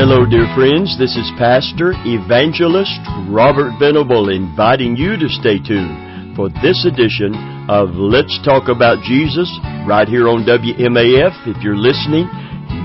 Hello, dear friends. This is Pastor Evangelist Robert Venable inviting you to stay tuned for this edition of Let's Talk About Jesus right here on WMAF. If you're listening,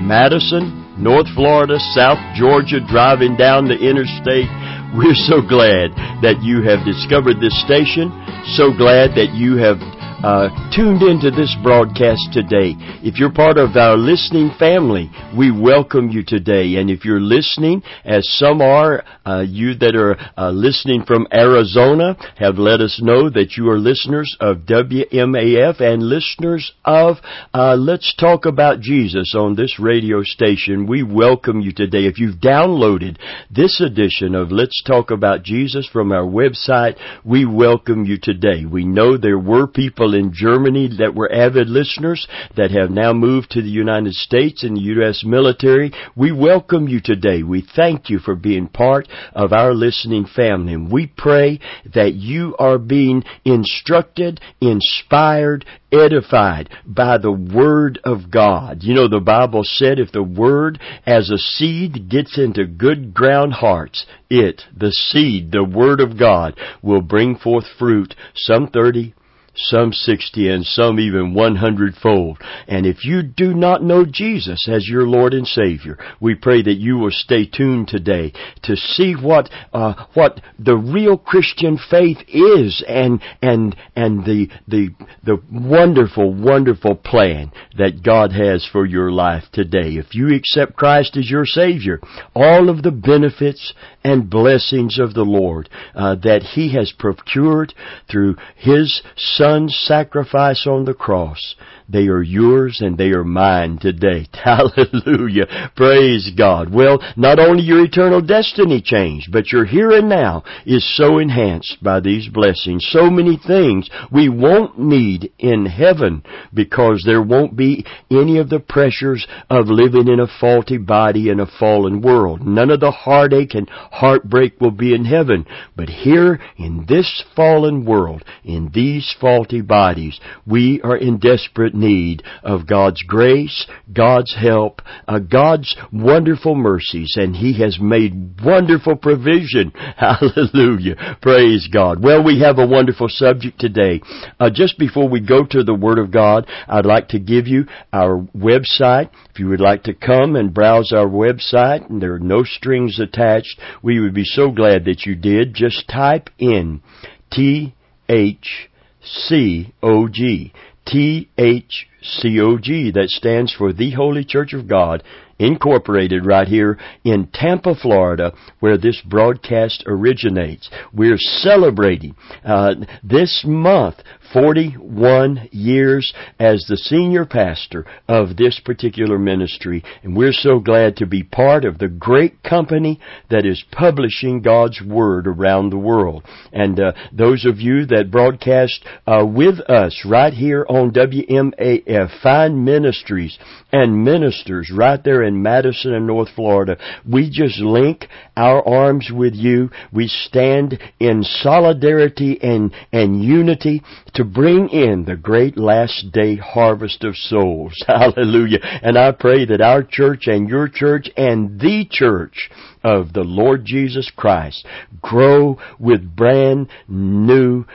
Madison, North Florida, South Georgia, driving down the interstate, we're so glad that you have discovered this station. So glad that you have uh, tuned into this broadcast today. If you're part of our listening family, we welcome you today. And if you're listening, as some are, uh, you that are uh, listening from Arizona have let us know that you are listeners of WMAF and listeners of uh, Let's Talk About Jesus on this radio station. We welcome you today. If you've downloaded this edition of Let's Talk About Jesus from our website, we welcome you today. We know there were people in Germany that were avid listeners that have now moved to the United States and the U.S. military. We welcome you today. We thank you for being part of our listening family. And we pray that you are being instructed, inspired, edified by the Word of God. You know, the Bible said if the Word as a seed gets into good ground hearts, it, the seed, the Word of God, will bring forth fruit, some 30, some 60 and some even 100 fold. And if you do not know Jesus as your Lord and Savior, we pray that you will stay tuned today to see what uh, what the real Christian faith is and and and the the the wonderful wonderful plan that God has for your life today. If you accept Christ as your Savior, all of the benefits and blessings of the Lord uh, that He has procured through His Son Son's sacrifice on the cross they are yours and they are mine today. Hallelujah. Praise God. Well, not only your eternal destiny changed, but your here and now is so enhanced by these blessings. So many things we won't need in heaven because there won't be any of the pressures of living in a faulty body in a fallen world. None of the heartache and heartbreak will be in heaven. But here in this fallen world, in these faulty bodies, we are in desperate need of God's grace, God's help, uh, God's wonderful mercies, and He has made wonderful provision. Hallelujah. Praise God. Well, we have a wonderful subject today. Uh, just before we go to the Word of God, I'd like to give you our website. If you would like to come and browse our website, and there are no strings attached, we would be so glad that you did. Just type in T H C O G. THCOG. That stands for The Holy Church of God Incorporated right here in Tampa, Florida, where this broadcast originates. We're celebrating uh, this month 41 years as the senior pastor of this particular ministry, and we're so glad to be part of the great company that is publishing God's Word around the world. And uh, those of you that broadcast uh, with us right here on WMAF, Find Ministries and ministers right there in Madison and North Florida, we just link our arms with you. We stand in solidarity and, and unity to bring in the great last day harvest of souls. Hallelujah. And I pray that our church and your church and the church of the Lord Jesus Christ grow with brand new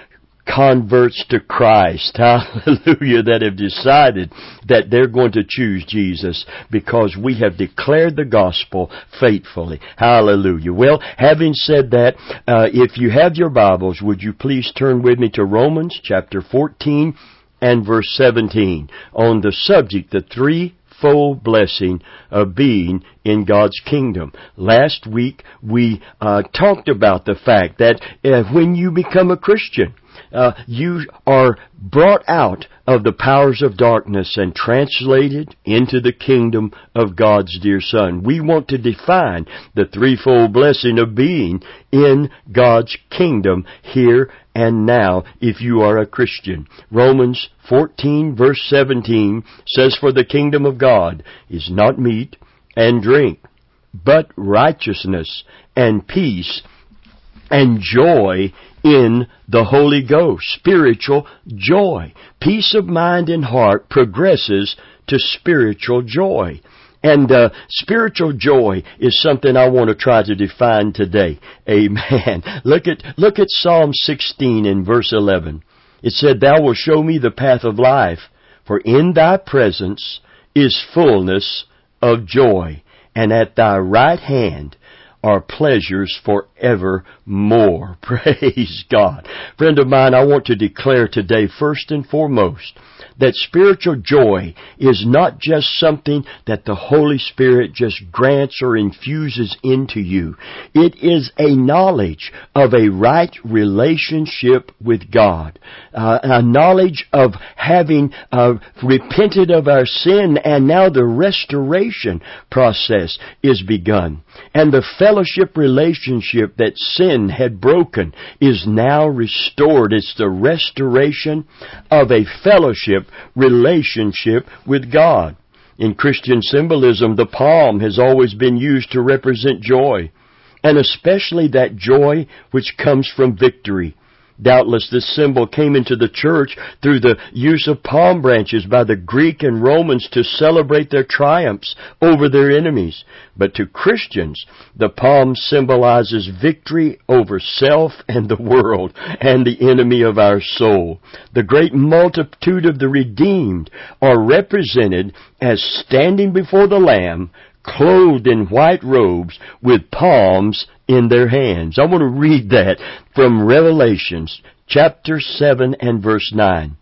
converts to Christ, hallelujah, that have decided that they're going to choose Jesus because we have declared the gospel faithfully. Hallelujah. Well, having said that, uh, if you have your Bibles, would you please turn with me to Romans chapter 14 and verse 17 on the subject, the three full blessing of being in God's kingdom. Last week we uh, talked about the fact that uh, when you become a Christian, uh, you are brought out of the powers of darkness and translated into the kingdom of God's dear Son. We want to define the threefold blessing of being in God's kingdom here and now if you are a Christian. Romans 14 verse 17 says, For the kingdom of God is not meat and drink, but righteousness and peace and joy in the Holy Ghost. Spiritual joy. Peace of mind and heart progresses to spiritual joy. And uh, spiritual joy is something I want to try to define today. Amen. Look at look at Psalm 16 in verse 11. It said, "Thou wilt show me the path of life, for in thy presence is fullness of joy, and at thy right hand are pleasures forevermore. Praise God. Friend of mine, I want to declare today, first and foremost, that spiritual joy is not just something that the Holy Spirit just grants or infuses into you. It is a knowledge of a right relationship with God. Uh, a knowledge of having uh, repented of our sin and now the restoration process is begun. And the fellowship relationship that sin had broken is now restored. It's the restoration of a fellowship relationship with God. In Christian symbolism, the palm has always been used to represent joy, and especially that joy which comes from victory. Doubtless this symbol came into the church through the use of palm branches by the Greek and Romans to celebrate their triumphs over their enemies. But to Christians, the palm symbolizes victory over self and the world and the enemy of our soul. The great multitude of the redeemed are represented as standing before the Lamb clothed in white robes with palms in their hands. I want to read that from Revelations chapter 7 and verse 9.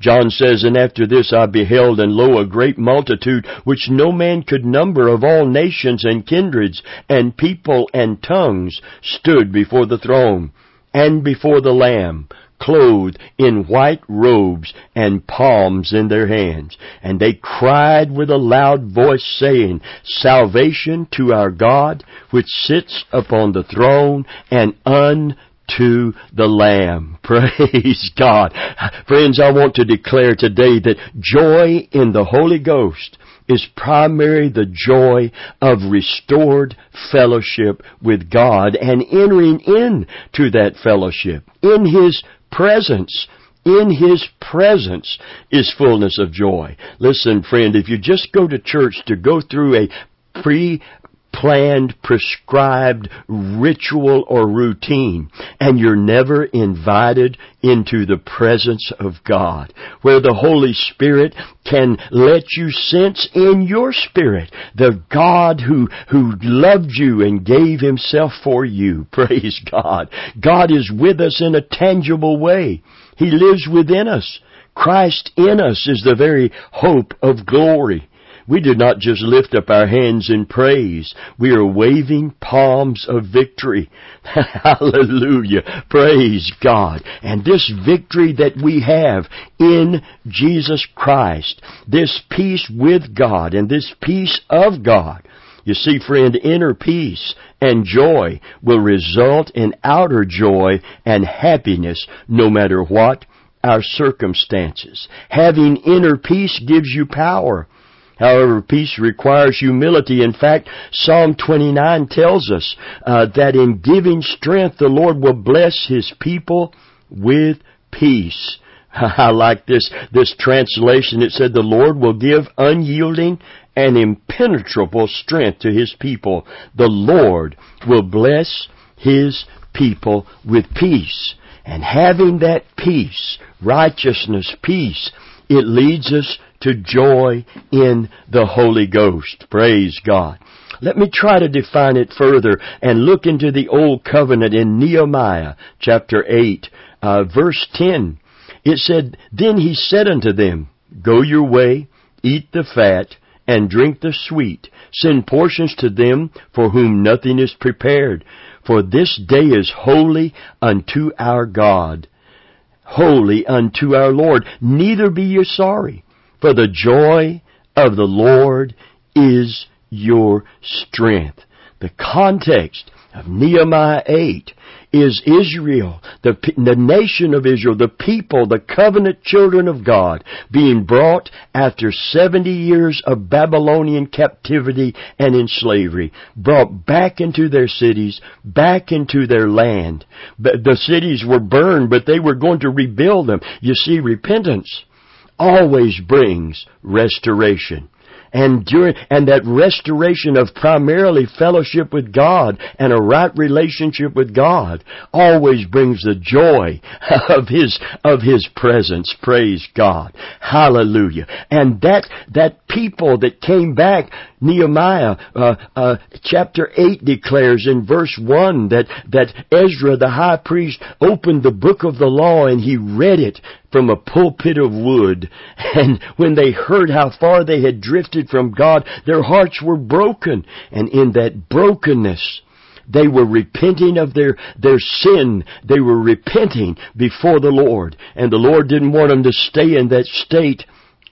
John says, And after this I beheld, and lo, a great multitude, which no man could number of all nations and kindreds, and people and tongues, stood before the throne, and before the Lamb, clothed in white robes and palms in their hands. And they cried with a loud voice saying, Salvation to our God, which sits upon the throne and unto the Lamb. Praise God. Friends, I want to declare today that joy in the Holy Ghost is primarily the joy of restored fellowship with God and entering into that fellowship in His presence. In His presence is fullness of joy. Listen, friend, if you just go to church to go through a pre planned, prescribed ritual or routine, and you're never invited into the presence of God, where the Holy Spirit can let you sense in your spirit the God who, who loved you and gave Himself for you. Praise God. God is with us in a tangible way. He lives within us. Christ in us is the very hope of glory. We did not just lift up our hands in praise. We are waving palms of victory. Hallelujah. Praise God. And this victory that we have in Jesus Christ, this peace with God and this peace of God, you see, friend, inner peace and joy will result in outer joy and happiness no matter what our circumstances. Having inner peace gives you power. However, peace requires humility. In fact, Psalm 29 tells us uh, that in giving strength, the Lord will bless His people with peace. I like this, this translation. It said, the Lord will give unyielding and impenetrable strength to His people. The Lord will bless His people with peace. And having that peace, righteousness, peace, it leads us to joy in the Holy Ghost. Praise God. Let me try to define it further and look into the Old Covenant in Nehemiah chapter 8, uh, verse 10. It said, Then he said unto them, Go your way, eat the fat, and drink the sweet. Send portions to them for whom nothing is prepared. For this day is holy unto our God, holy unto our Lord. Neither be ye sorry. For the joy of the Lord is your strength. The context of Nehemiah 8 is Israel, the, the nation of Israel, the people, the covenant children of God, being brought after 70 years of Babylonian captivity and in slavery, brought back into their cities, back into their land. The cities were burned, but they were going to rebuild them. You see, repentance always brings restoration. And during, and that restoration of primarily fellowship with God and a right relationship with God always brings the joy of His, of His presence. Praise God. Hallelujah. And that, that people that came back Nehemiah uh, uh, chapter 8 declares in verse 1 that, that Ezra the high priest opened the book of the law and he read it from a pulpit of wood. And when they heard how far they had drifted from God, their hearts were broken. And in that brokenness, they were repenting of their, their sin. They were repenting before the Lord. And the Lord didn't want them to stay in that state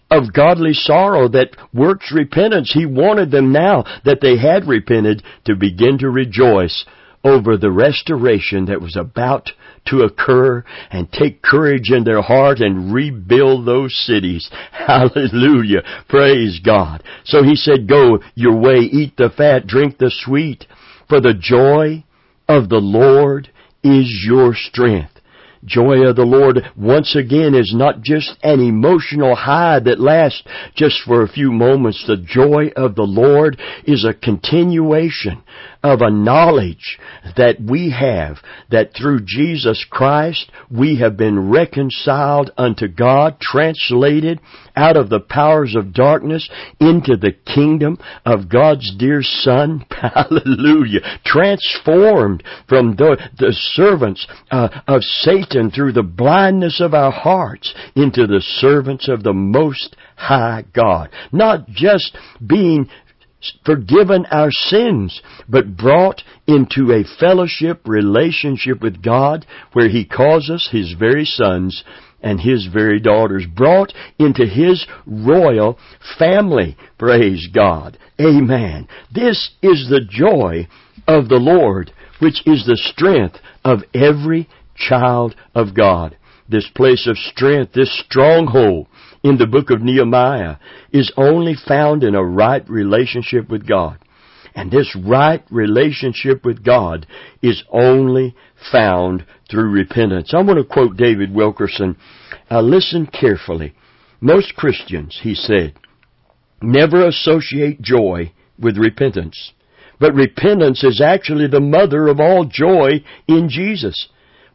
of godly sorrow that works repentance. He wanted them now that they had repented to begin to rejoice over the restoration that was about to occur and take courage in their heart and rebuild those cities. Hallelujah. Praise God. So he said, go your way, eat the fat, drink the sweet, for the joy of the Lord is your strength. Joy of the Lord, once again, is not just an emotional high that lasts just for a few moments. The joy of the Lord is a continuation of a knowledge that we have that through Jesus Christ we have been reconciled unto God, translated out of the powers of darkness into the kingdom of God's dear Son. Hallelujah. Transformed from the, the servants uh, of Satan through the blindness of our hearts into the servants of the Most High God. Not just being forgiven our sins, but brought into a fellowship relationship with God where He calls us His very sons and His very daughters, brought into His royal family. Praise God. Amen. This is the joy of the Lord, which is the strength of every child of God. This place of strength, this stronghold, in the book of Nehemiah is only found in a right relationship with God. And this right relationship with God is only found through repentance. I want to quote David Wilkerson. Uh, listen carefully. Most Christians, he said, never associate joy with repentance. But repentance is actually the mother of all joy in Jesus.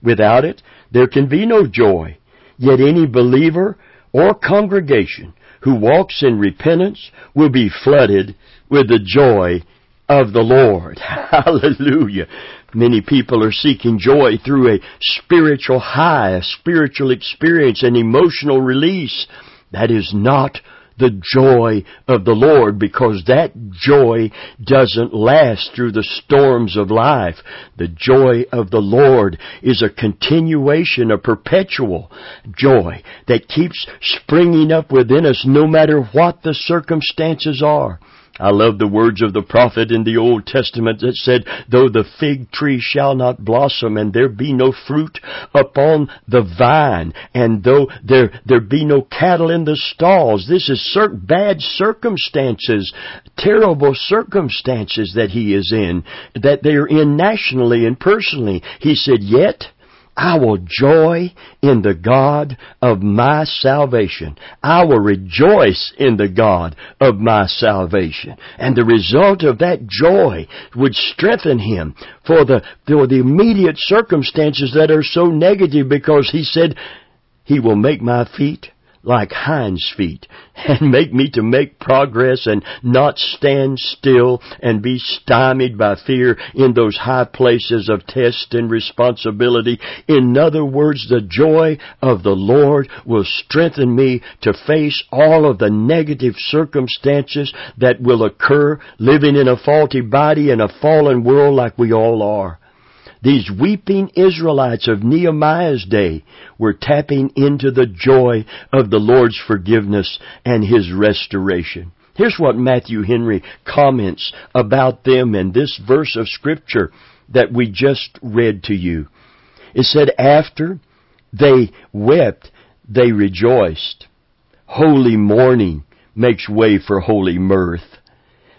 Without it, there can be no joy. Yet any believer or congregation who walks in repentance will be flooded with the joy of the Lord. Hallelujah. Many people are seeking joy through a spiritual high, a spiritual experience, an emotional release. That is not the joy of the Lord because that joy doesn't last through the storms of life. The joy of the Lord is a continuation, a perpetual joy that keeps springing up within us no matter what the circumstances are. I love the words of the prophet in the Old Testament that said, Though the fig tree shall not blossom, and there be no fruit upon the vine, and though there, there be no cattle in the stalls, this is cir- bad circumstances, terrible circumstances that he is in, that they are in nationally and personally. He said, Yet, I will joy in the God of my salvation. I will rejoice in the God of my salvation. And the result of that joy would strengthen him for the, for the immediate circumstances that are so negative because he said, He will make my feet like hinds feet and make me to make progress and not stand still and be stymied by fear in those high places of test and responsibility. In other words, the joy of the Lord will strengthen me to face all of the negative circumstances that will occur living in a faulty body in a fallen world like we all are. These weeping Israelites of Nehemiah's day were tapping into the joy of the Lord's forgiveness and His restoration. Here's what Matthew Henry comments about them in this verse of Scripture that we just read to you. It said, After they wept, they rejoiced. Holy mourning makes way for holy mirth.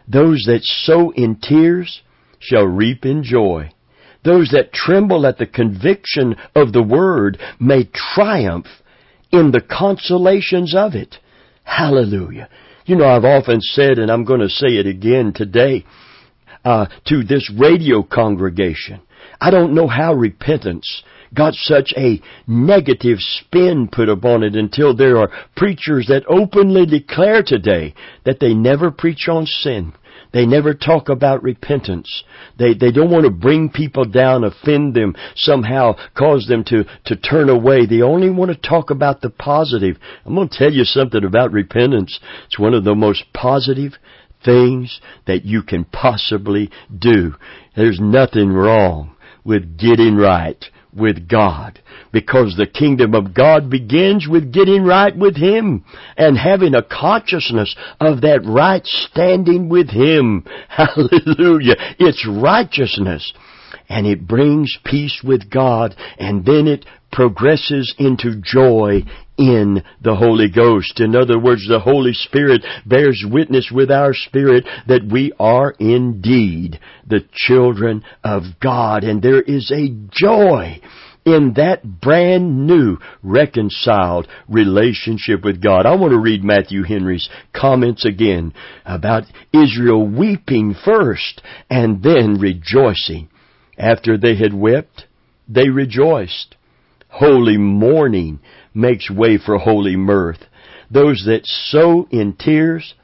Those that sow in tears shall reap in joy. Those that tremble at the conviction of the word may triumph in the consolations of it. Hallelujah. You know, I've often said, and I'm going to say it again today, uh, to this radio congregation. I don't know how repentance got such a negative spin put upon it until there are preachers that openly declare today that they never preach on sin. They never talk about repentance. They, they don't want to bring people down, offend them, somehow cause them to, to turn away. They only want to talk about the positive. I'm going to tell you something about repentance. It's one of the most positive things that you can possibly do. There's nothing wrong with getting right with God. Because the kingdom of God begins with getting right with Him and having a consciousness of that right standing with Him. Hallelujah. It's righteousness. And it brings peace with God and then it progresses into joy in the Holy Ghost. In other words, the Holy Spirit bears witness with our spirit that we are indeed the children of God. And there is a joy in that brand new reconciled relationship with God. I want to read Matthew Henry's comments again about Israel weeping first and then rejoicing. After they had wept, they rejoiced. Holy mourning makes way for holy mirth. Those that sow in tears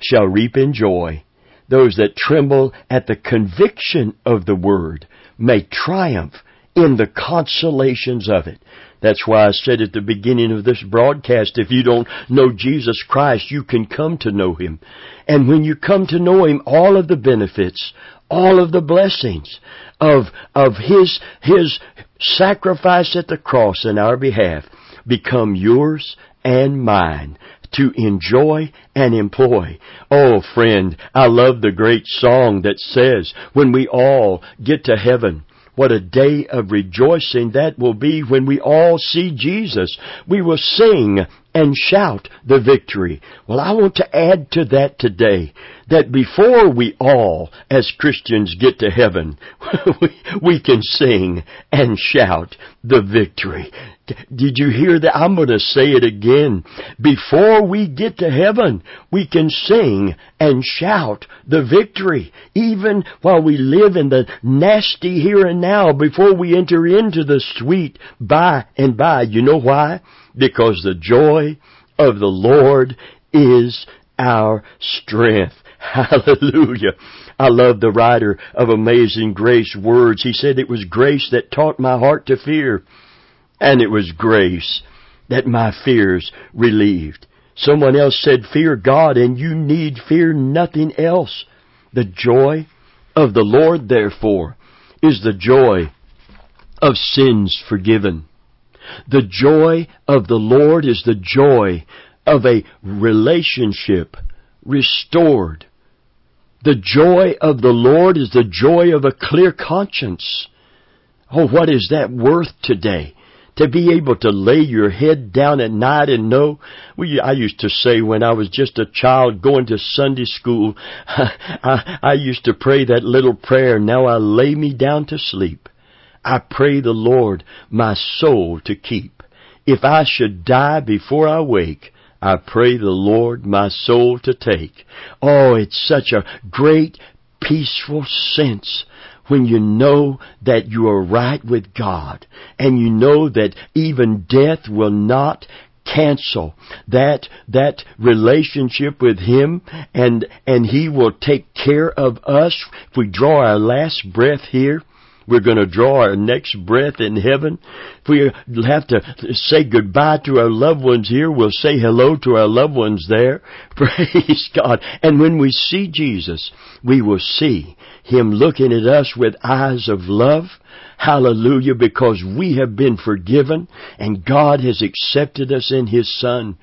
shall reap in joy. Those that tremble at the conviction of the word may triumph in the consolations of it. That's why I said at the beginning of this broadcast, if you don't know Jesus Christ, you can come to know Him. And when you come to know Him, all of the benefits, all of the blessings of, of His, His sacrifice at the cross in our behalf become yours and mine to enjoy and employ. Oh friend, I love the great song that says, when we all get to heaven, what a day of rejoicing that will be when we all see Jesus. We will sing and shout the victory. Well, I want to add to that today that before we all, as Christians, get to heaven, we can sing and shout the victory. Did you hear that? I'm going to say it again. Before we get to heaven, we can sing and shout the victory. Even while we live in the nasty here and now, before we enter into the sweet by and by. You know why? Because the joy of the Lord is our strength. Hallelujah. I love the writer of Amazing Grace words. He said it was grace that taught my heart to fear, and it was grace that my fears relieved. Someone else said, fear God and you need fear nothing else. The joy of the Lord, therefore, is the joy of sins forgiven. The joy of the Lord is the joy of a relationship restored. The joy of the Lord is the joy of a clear conscience. Oh, what is that worth today? To be able to lay your head down at night and know, well, I used to say when I was just a child going to Sunday school, I, I used to pray that little prayer, now I lay me down to sleep. I pray the Lord my soul to keep. If I should die before I wake, I pray the Lord my soul to take. Oh, it's such a great, peaceful sense when you know that you are right with God and you know that even death will not cancel that that relationship with him and and he will take care of us if we draw our last breath here we're going to draw our next breath in heaven. If we have to say goodbye to our loved ones here, we'll say hello to our loved ones there. Praise God. And when we see Jesus, we will see Him looking at us with eyes of love. Hallelujah, because we have been forgiven and God has accepted us in His Son.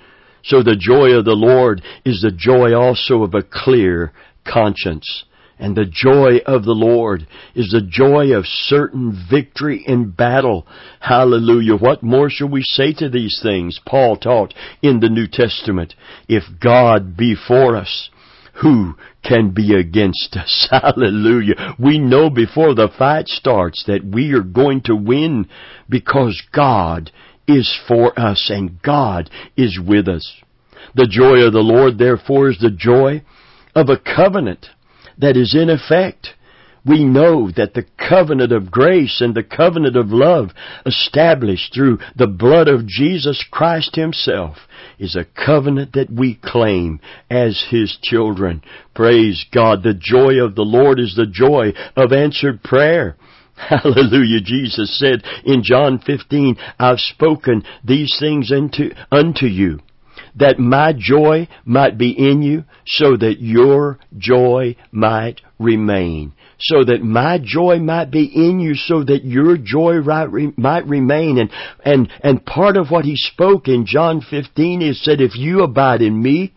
So the joy of the Lord is the joy also of a clear conscience. And the joy of the Lord is the joy of certain victory in battle. Hallelujah. What more shall we say to these things? Paul taught in the New Testament. If God be for us, who can be against us? Hallelujah. We know before the fight starts that we are going to win because God is for us and God is with us. The joy of the Lord, therefore, is the joy of a covenant that is in effect. We know that the covenant of grace and the covenant of love established through the blood of Jesus Christ Himself is a covenant that we claim as His children. Praise God. The joy of the Lord is the joy of answered prayer. Hallelujah. Jesus said in John 15, I've spoken these things unto, unto you that my joy might be in you so that your joy might remain. So that my joy might be in you so that your joy might remain. And, and, and part of what he spoke in John 15 is said, if you abide in me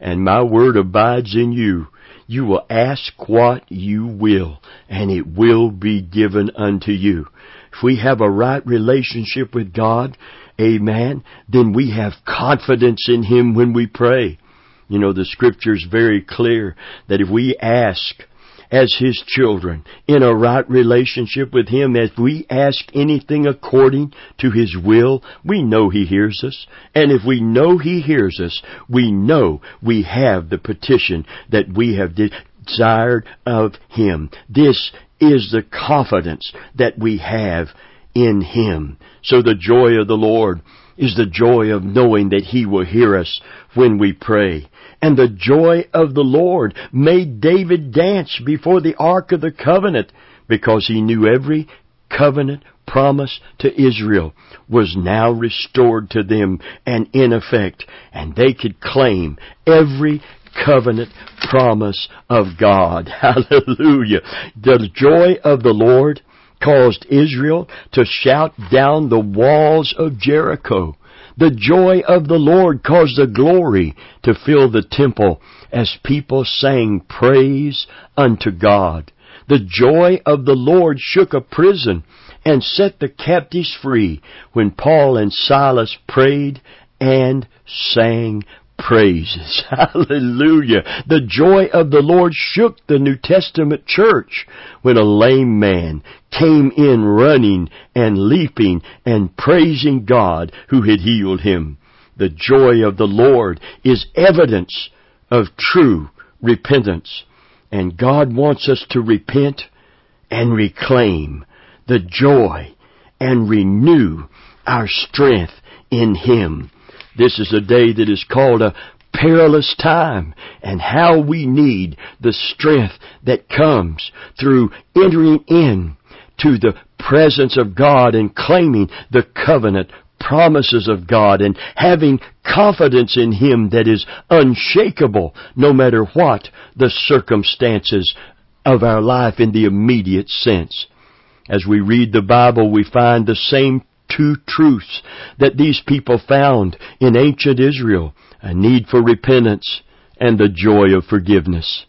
and my word abides in you, you will ask what you will and it will be given unto you. If we have a right relationship with God, Amen. Then we have confidence in Him when we pray. You know, the scripture is very clear that if we ask as His children in a right relationship with Him, if we ask anything according to His will, we know He hears us. And if we know He hears us, we know we have the petition that we have desired of Him. This is the confidence that we have in Him. So the joy of the Lord is the joy of knowing that He will hear us when we pray. And the joy of the Lord made David dance before the Ark of the Covenant because he knew every covenant promise to Israel was now restored to them and in effect, and they could claim every covenant promise of God. Hallelujah. The joy of the Lord caused Israel to shout down the walls of Jericho. The joy of the Lord caused the glory to fill the temple as people sang praise unto God. The joy of the Lord shook a prison and set the captives free when Paul and Silas prayed and sang praises. Hallelujah. The joy of the Lord shook the New Testament church when a lame man came in running and leaping and praising God who had healed him. The joy of the Lord is evidence of true repentance. And God wants us to repent and reclaim the joy and renew our strength in Him. This is a day that is called a perilous time and how we need the strength that comes through entering in to the presence of God and claiming the covenant promises of God and having confidence in Him that is unshakable no matter what the circumstances of our life in the immediate sense. As we read the Bible, we find the same two truths that these people found in ancient Israel a need for repentance and the joy of forgiveness.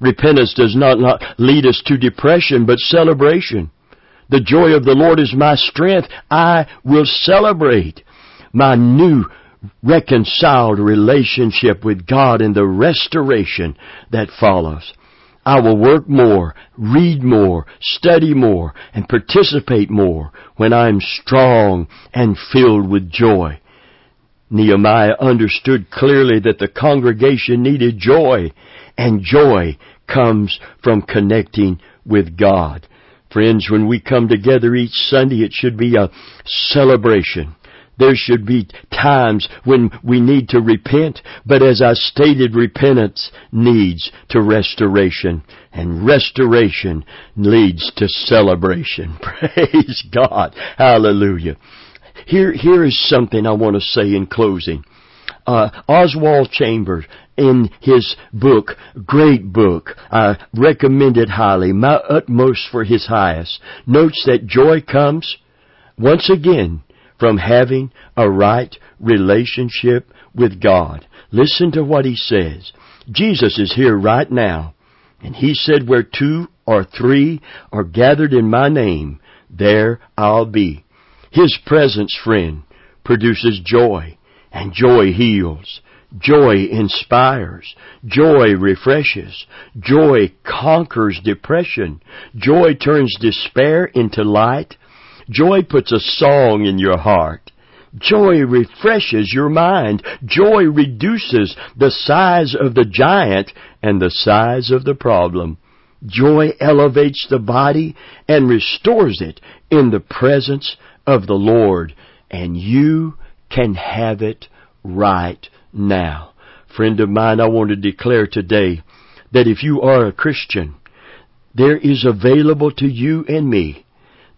Repentance does not lead us to depression, but celebration. The joy of the Lord is my strength. I will celebrate my new reconciled relationship with God and the restoration that follows. I will work more, read more, study more, and participate more when I am strong and filled with joy. Nehemiah understood clearly that the congregation needed joy, and joy comes from connecting with God. Friends, when we come together each Sunday, it should be a celebration. There should be times when we need to repent, but as I stated, repentance leads to restoration, and restoration leads to celebration. Praise God. Hallelujah. Here, here is something I want to say in closing. Uh, Oswald Chambers, in his book, great book, I recommend it highly, My Utmost for His Highest, notes that joy comes, once again, from having a right relationship with God. Listen to what he says. Jesus is here right now, and he said, where two or three are gathered in my name, there I'll be. His presence, friend, produces joy, and joy heals. Joy inspires. Joy refreshes. Joy conquers depression. Joy turns despair into light Joy puts a song in your heart. Joy refreshes your mind. Joy reduces the size of the giant and the size of the problem. Joy elevates the body and restores it in the presence of the Lord. And you can have it right now. Friend of mine, I want to declare today that if you are a Christian, there is available to you and me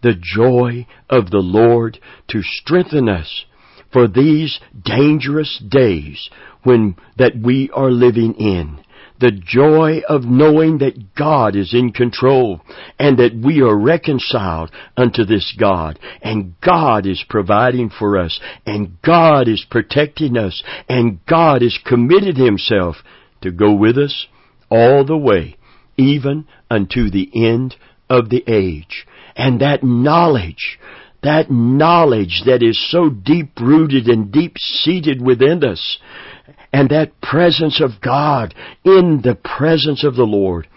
the joy of the Lord to strengthen us for these dangerous days when that we are living in. The joy of knowing that God is in control and that we are reconciled unto this God. And God is providing for us. And God is protecting us. And God has committed Himself to go with us all the way, even unto the end of the age. And that knowledge that knowledge that is so deep rooted and deep seated within us and that presence of God in the presence of the Lord,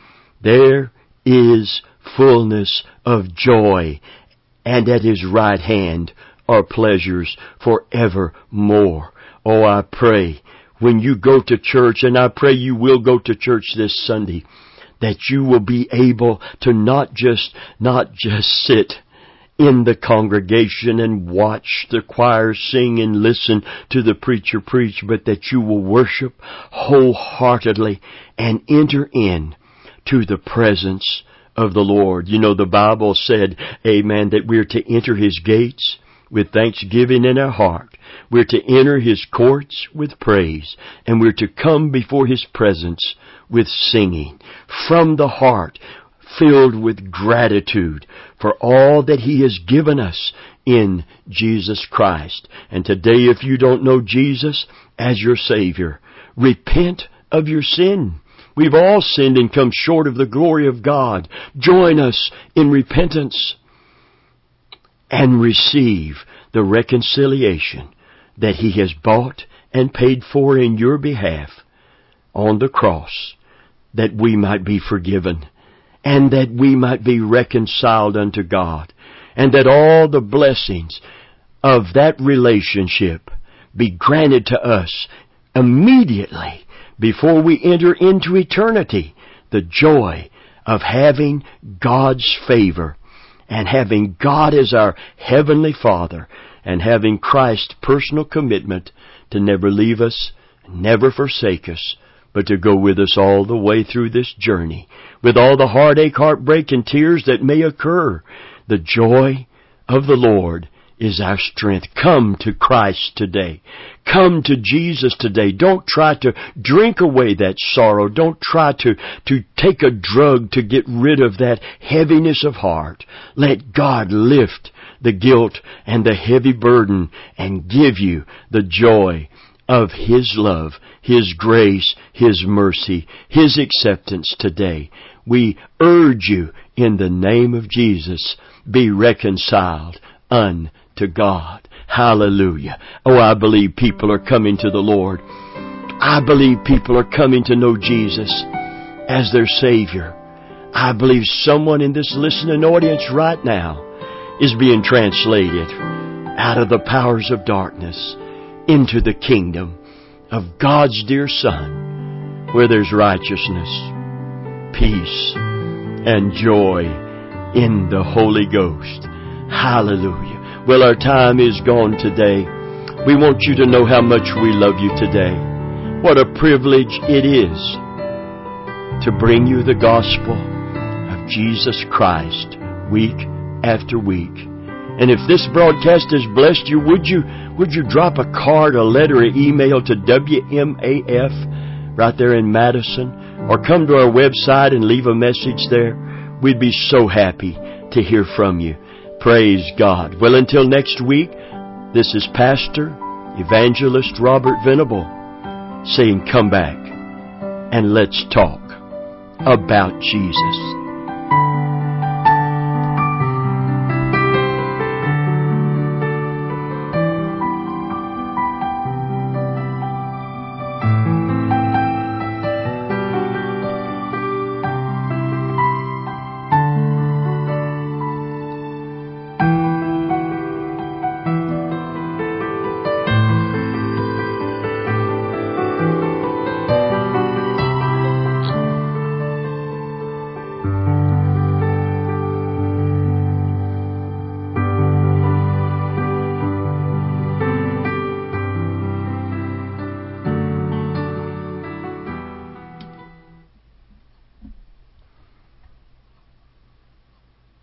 there is fullness of joy, and at His right hand are pleasures forevermore. Oh, I pray when you go to church, and I pray you will go to church this Sunday, that you will be able to not just, not just sit in the congregation and watch the choir sing and listen to the preacher preach, but that you will worship wholeheartedly and enter in to the presence of the Lord. You know, the Bible said, amen, that we're to enter His gates with thanksgiving in our heart. We're to enter His courts with praise, and we're to come before His presence with singing. From the heart, filled with gratitude for all that He has given us in Jesus Christ. And today, if you don't know Jesus as your Savior, repent of your sin. We've all sinned and come short of the glory of God. Join us in repentance and receive the reconciliation that He has bought and paid for in your behalf on the cross that we might be forgiven and that we might be reconciled unto God, and that all the blessings of that relationship be granted to us immediately before we enter into eternity. The joy of having God's favor and having God as our Heavenly Father and having Christ's personal commitment to never leave us, never forsake us, but to go with us all the way through this journey with all the heartache, heartbreak, and tears that may occur. The joy of the Lord is our strength. Come to Christ today. Come to Jesus today. Don't try to drink away that sorrow. Don't try to, to take a drug to get rid of that heaviness of heart. Let God lift the guilt and the heavy burden and give you the joy of His love, His grace, His mercy, His acceptance today. We urge you in the name of Jesus, be reconciled unto God. Hallelujah. Oh, I believe people are coming to the Lord. I believe people are coming to know Jesus as their Savior. I believe someone in this listening audience right now is being translated out of the powers of darkness into the kingdom of God's dear Son, where there's righteousness, peace, and joy in the Holy Ghost. Hallelujah. Well, our time is gone today. We want you to know how much we love you today. What a privilege it is to bring you the gospel of Jesus Christ week after week. And if this broadcast has blessed you, would you would you drop a card, a letter, an email to WMAF right there in Madison? Or come to our website and leave a message there? We'd be so happy to hear from you. Praise God. Well, until next week, this is Pastor Evangelist Robert Venable saying, Come back and let's talk about Jesus.